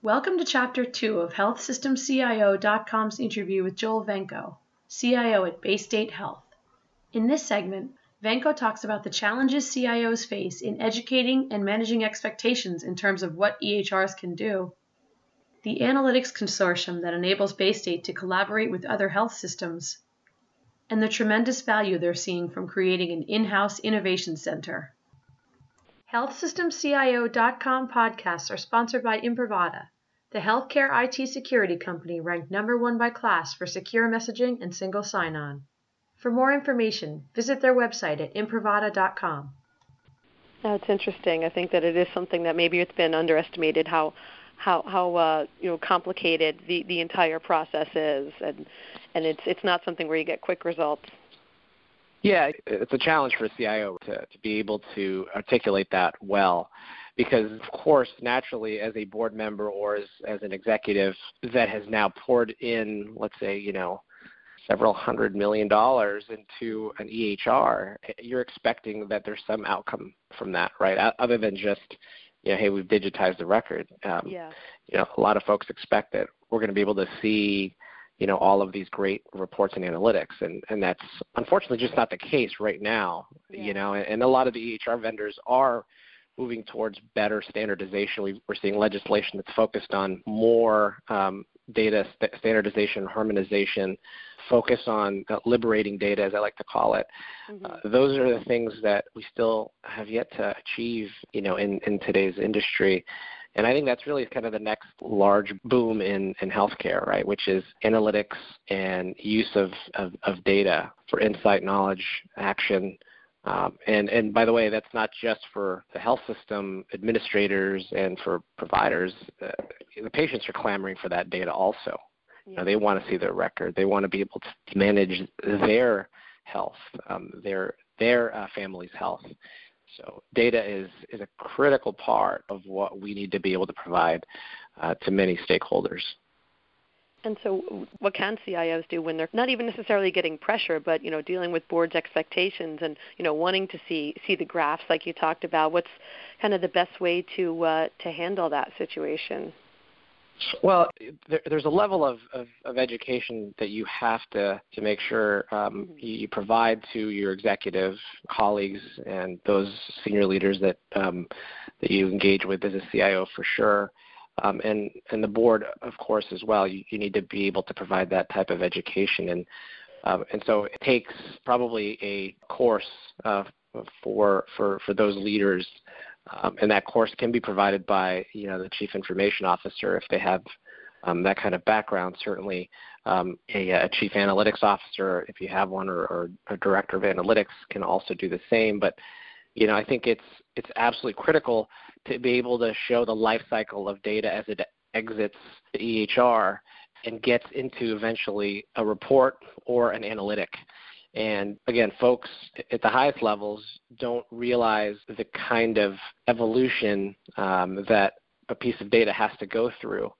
Welcome to Chapter 2 of HealthSystemCIO.com's interview with Joel Vengco, CIO at Baystate Health. In this segment, Vengco talks about the challenges CIOs face in educating and managing expectations in terms of what EHRs can do, the analytics consortium that enables Baystate to collaborate with other health systems, and the tremendous value they're seeing from creating an in house innovation center. HealthSystemCIO.com podcasts are sponsored by Imprivata, the healthcare IT security company ranked number one by KLAS for secure messaging and single sign on. For more information, visit their website at imprivata.com. That's interesting. I think that it is something that maybe it's been underestimated how how how uh, you know complicated the the entire process is, and and it's it's not something where you get quick results. Yeah, it's a challenge for a CIO to, to be able to articulate that well. Because, of course, naturally, as a board member or as, as an executive that has now poured in, let's say, you know, several hundred million dollars into an EHR, you're expecting that there's some outcome from that, right? Other than just, you know, hey, we've digitized the record. Um, yeah. You know, a lot of folks expect that we're going to be able to see you know all of these great reports and analytics and and that's unfortunately just not the case right now yeah. you know and, and, a lot of the EHR vendors are moving towards better standardization we, are seeing legislation that's focused on more um, data st- standardization harmonization focus on uh, liberating data as i like to call it mm-hmm. uh, those are the things that we still have yet to achieve you know in in today's industry and I think that's really kind of the next large boom in, in healthcare, right? Which is analytics and use of, of, of data for insight, knowledge, action. Um, and, and by the way, that's not just for the health system administrators and for providers. Uh, the patients are clamoring for that data also. Yeah. You know, they want to see their record. They want to be able to manage their health, um, their their uh, family's health. So data is, is a critical part of what we need to be able to provide uh, to many stakeholders. And so, what can CIOs do when they're not even necessarily getting pressure, but you know, dealing with boards' expectations and you know, wanting to see see the graphs like you talked about? What's kind of the best way to uh, to handle that situation? Well, there, there's a level of, of, of, education that you have to, to make sure um, you provide to your executive colleagues and those senior leaders that um, that you engage with as a CIO for sure, um, and and the board of course as well. You, you need to be able to provide that type of education, and um, and so it takes probably a course uh, for for for those leaders um, and that course can be provided by you know the chief information officer if they have um, that kind of background. Certainly, um, a, a, chief analytics officer, if you have one, or, or, a director of analytics can also do the same. But you know, I think it's it's absolutely critical to be able to show the life cycle of data as it exits the EHR and gets into eventually a report or an analytic. And again, folks at the highest levels don't realize the kind of evolution um, that a piece of data has to go through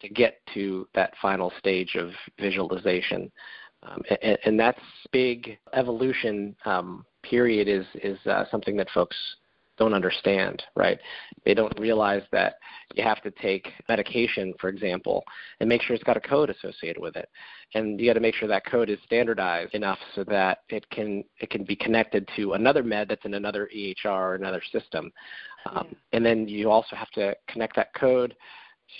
to get to that final stage of visualization. Um, and, and that's big evolution um, period is is uh, something that folks don't understand, right? They don't realize that you have to take medication, for example, and make sure it's got a code associated with it. And you got to make sure that code is standardized enough so that it can it can be connected to another med that's in another EHR or another system. Um, and then you also have to connect that code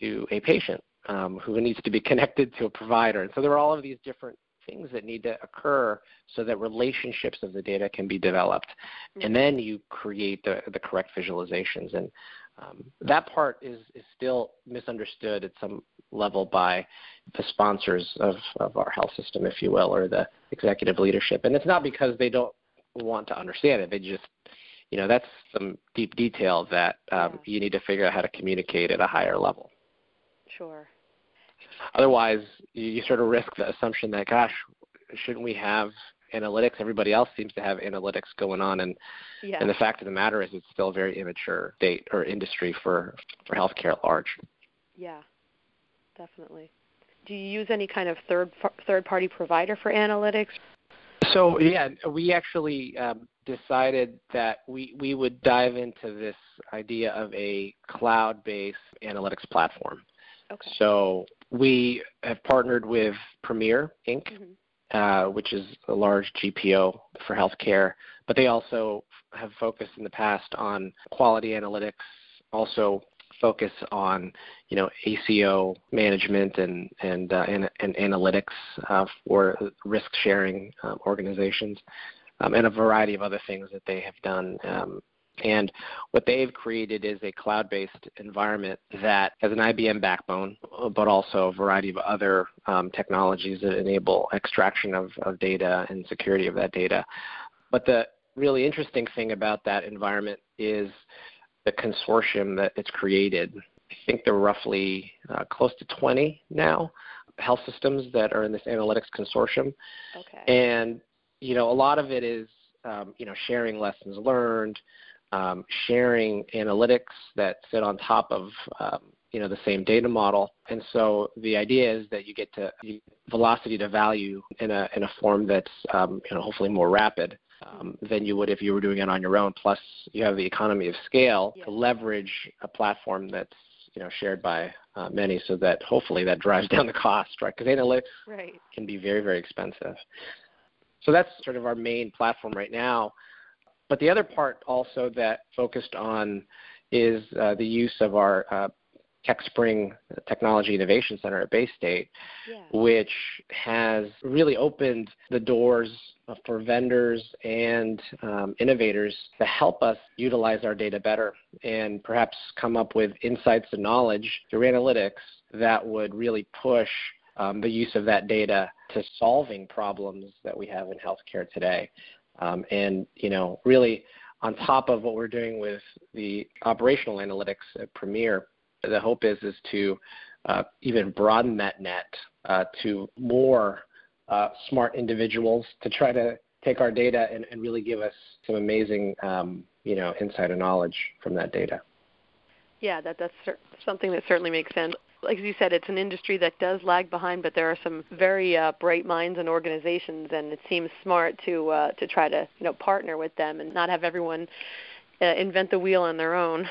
to a patient um, who needs to be connected to a provider. And so there are all of these different things that need to occur so that relationships of the data can be developed. Mm-hmm. And then you create the, the correct visualizations. And um, that part is, is still misunderstood at some level by the sponsors of, of our health system, if you will, or the executive leadership. And it's not because they don't want to understand it. They just, you know, that's some deep detail that um, you need to figure out how to communicate at a higher level. Sure. Otherwise, you, sort of risk the assumption that, gosh, shouldn't we have analytics? Everybody else seems to have analytics going on, and yeah. and the fact of the matter is, it's still a very immature state or industry for for healthcare at large. Yeah, definitely. Do you use any kind of third third party provider for analytics? So yeah, we actually um, decided that we we would dive into this idea of a cloud based analytics platform. Okay. So we have partnered with Premier Inc., mm-hmm. uh, which is a large GPO for healthcare, but they also have focused in the past on quality analytics, also focus on you know ACO management and and uh, and, and, analytics uh, for risk sharing um, organizations, um, and a variety of other things that they have done. Um, and what they've created is a cloud-based environment that has an IBM backbone, but also a variety of other um, technologies that enable extraction of, of data and security of that data. But the really interesting thing about that environment is the consortium that it's created. I think there are roughly uh, close to 20 now health systems that are in this analytics consortium. Okay. And you know, a lot of it is um, you know sharing lessons learned, um, sharing analytics that sit on top of um, you know the same data model. And so the idea is that you get to you, velocity to value in a in a form that's um, you know hopefully more rapid um, than you would if you were doing it on your own. Plus, you have the economy of scale yeah. to leverage a platform that's you know shared by uh, many, so that hopefully that drives down the cost, right? Because analytics right. can be very very expensive. So that's sort of our main platform right now. But the other part also that focused on is uh, the use of our uh, TechSpring Technology Innovation Center at Baystate, yeah. which has really opened the doors for vendors and um, innovators to help us utilize our data better and perhaps come up with insights and knowledge through analytics that would really push um, the use of that data to solving problems that we have in healthcare today. Um, and, you know, really on top of what we're doing with the operational analytics at Premier, the hope is is to uh, even broaden that net uh, to more uh, smart individuals to try to take our data and, and really give us some amazing um, you know insight and knowledge from that data. Yeah, that that's something that certainly makes sense. Like you said, it's an industry that does lag behind, but there are some very uh, bright minds and organizations, and it seems smart to uh, to try to you know partner with them and not have everyone uh, invent the wheel on their own.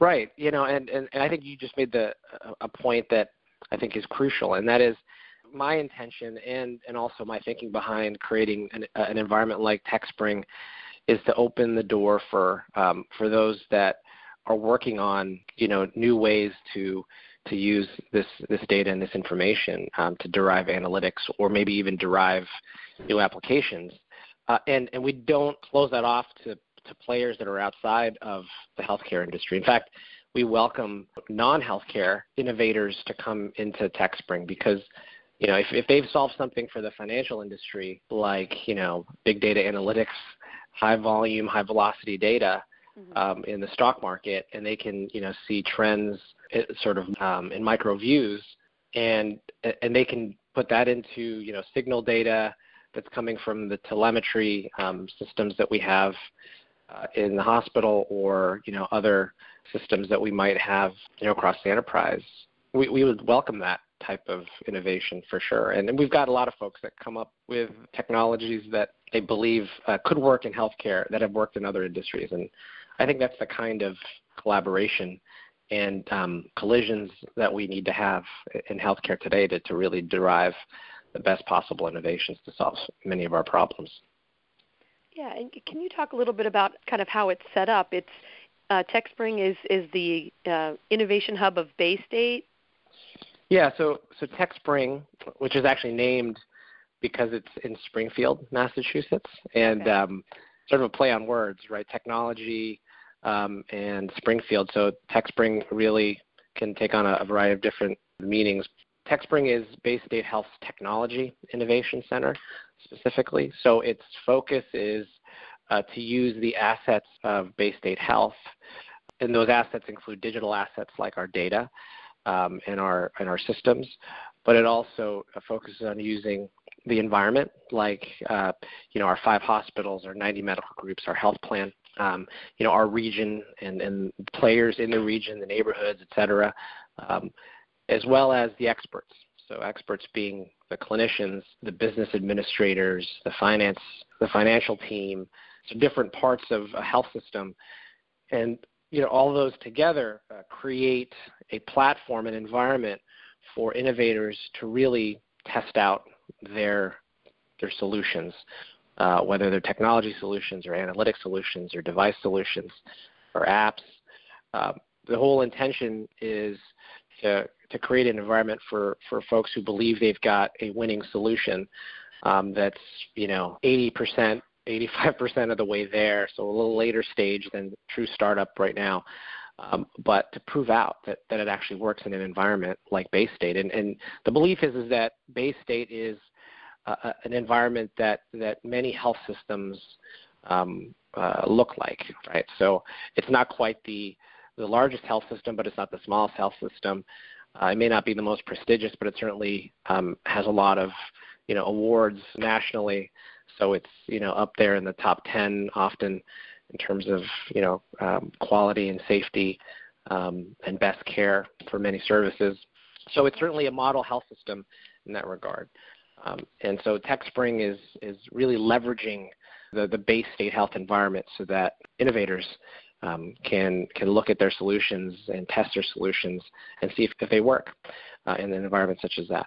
Right. You know, and, and, and I think you just made the a point that I think is crucial, and that is my intention and and also my thinking behind creating an, an environment like TechSpring is to open the door for um, for those that are working on you know new ways to to use this this data and this information um, to derive analytics or maybe even derive new applications. Uh, and and we don't close that off to to players that are outside of the healthcare industry. In fact, we welcome non-healthcare innovators to come into TechSpring because you know if, if they've solved something for the financial industry like you know big data analytics, high volume, high velocity data mm-hmm. um, in the stock market, and they can you know see trends eh, sort of um, in micro views, and and they can put that into you know signal data that's coming from the telemetry um, systems that we have uh, in the hospital or you know other systems that we might have you know across the enterprise. We, we would welcome that type of innovation for sure. And, we've got a lot of folks that come up with technologies that they believe uh, could work in healthcare that have worked in other industries. And I think that's the kind of collaboration and um, collisions that we need to have in healthcare today to, to really derive the best possible innovations to solve many of our problems. Yeah, and can you talk a little bit about kind of how it's set up? It's uh, TechSpring is is the uh, innovation hub of Baystate. Yeah, so so TechSpring, which is actually named because it's in Springfield, Massachusetts, and okay. um, sort of a play on words, right? Technology um, and Springfield. So TechSpring really can take on a, a variety of different meanings. TechSpring is Baystate Health's Technology Innovation Center specifically. So its focus is uh, to use the assets of Baystate Health, and those assets include digital assets like our data um, and our and our systems, but it also focuses on using the environment, like uh, you know our five hospitals, our 90 medical groups, our health plan, um, you know our region and, and players in the region, the neighborhoods, et cetera, um, as well as the experts. So experts being the clinicians, the business administrators, the finance, the financial team, so different parts of a health system. And you know, all those together uh, create a platform, an environment for innovators to really test out their their solutions, uh, whether they're technology solutions or analytic solutions or device solutions or apps. Uh, the whole intention is to to create an environment for for folks who believe they've got a winning solution um, that's you know 80%, 85% of the way there, so a little later stage than true startup right now. Um, but to prove out that, that it actually works in an environment like Baystate. And, and the belief is, is that Baystate is uh, an environment that, that many health systems um, uh, look like, right? So it's not quite the, the largest health system, but it's not the smallest health system. Uh, it may not be the most prestigious, but it certainly um, has a lot of you know awards nationally. So it's you know up there in the top 10 often in terms of you know um, quality and safety um, and best care for many services. So it's certainly a model health system in that regard. Um, and so TechSpring is is really leveraging the the Baystate health environment so that innovators um, can can look at their solutions and test their solutions and see if, if they work uh, in an environment such as that.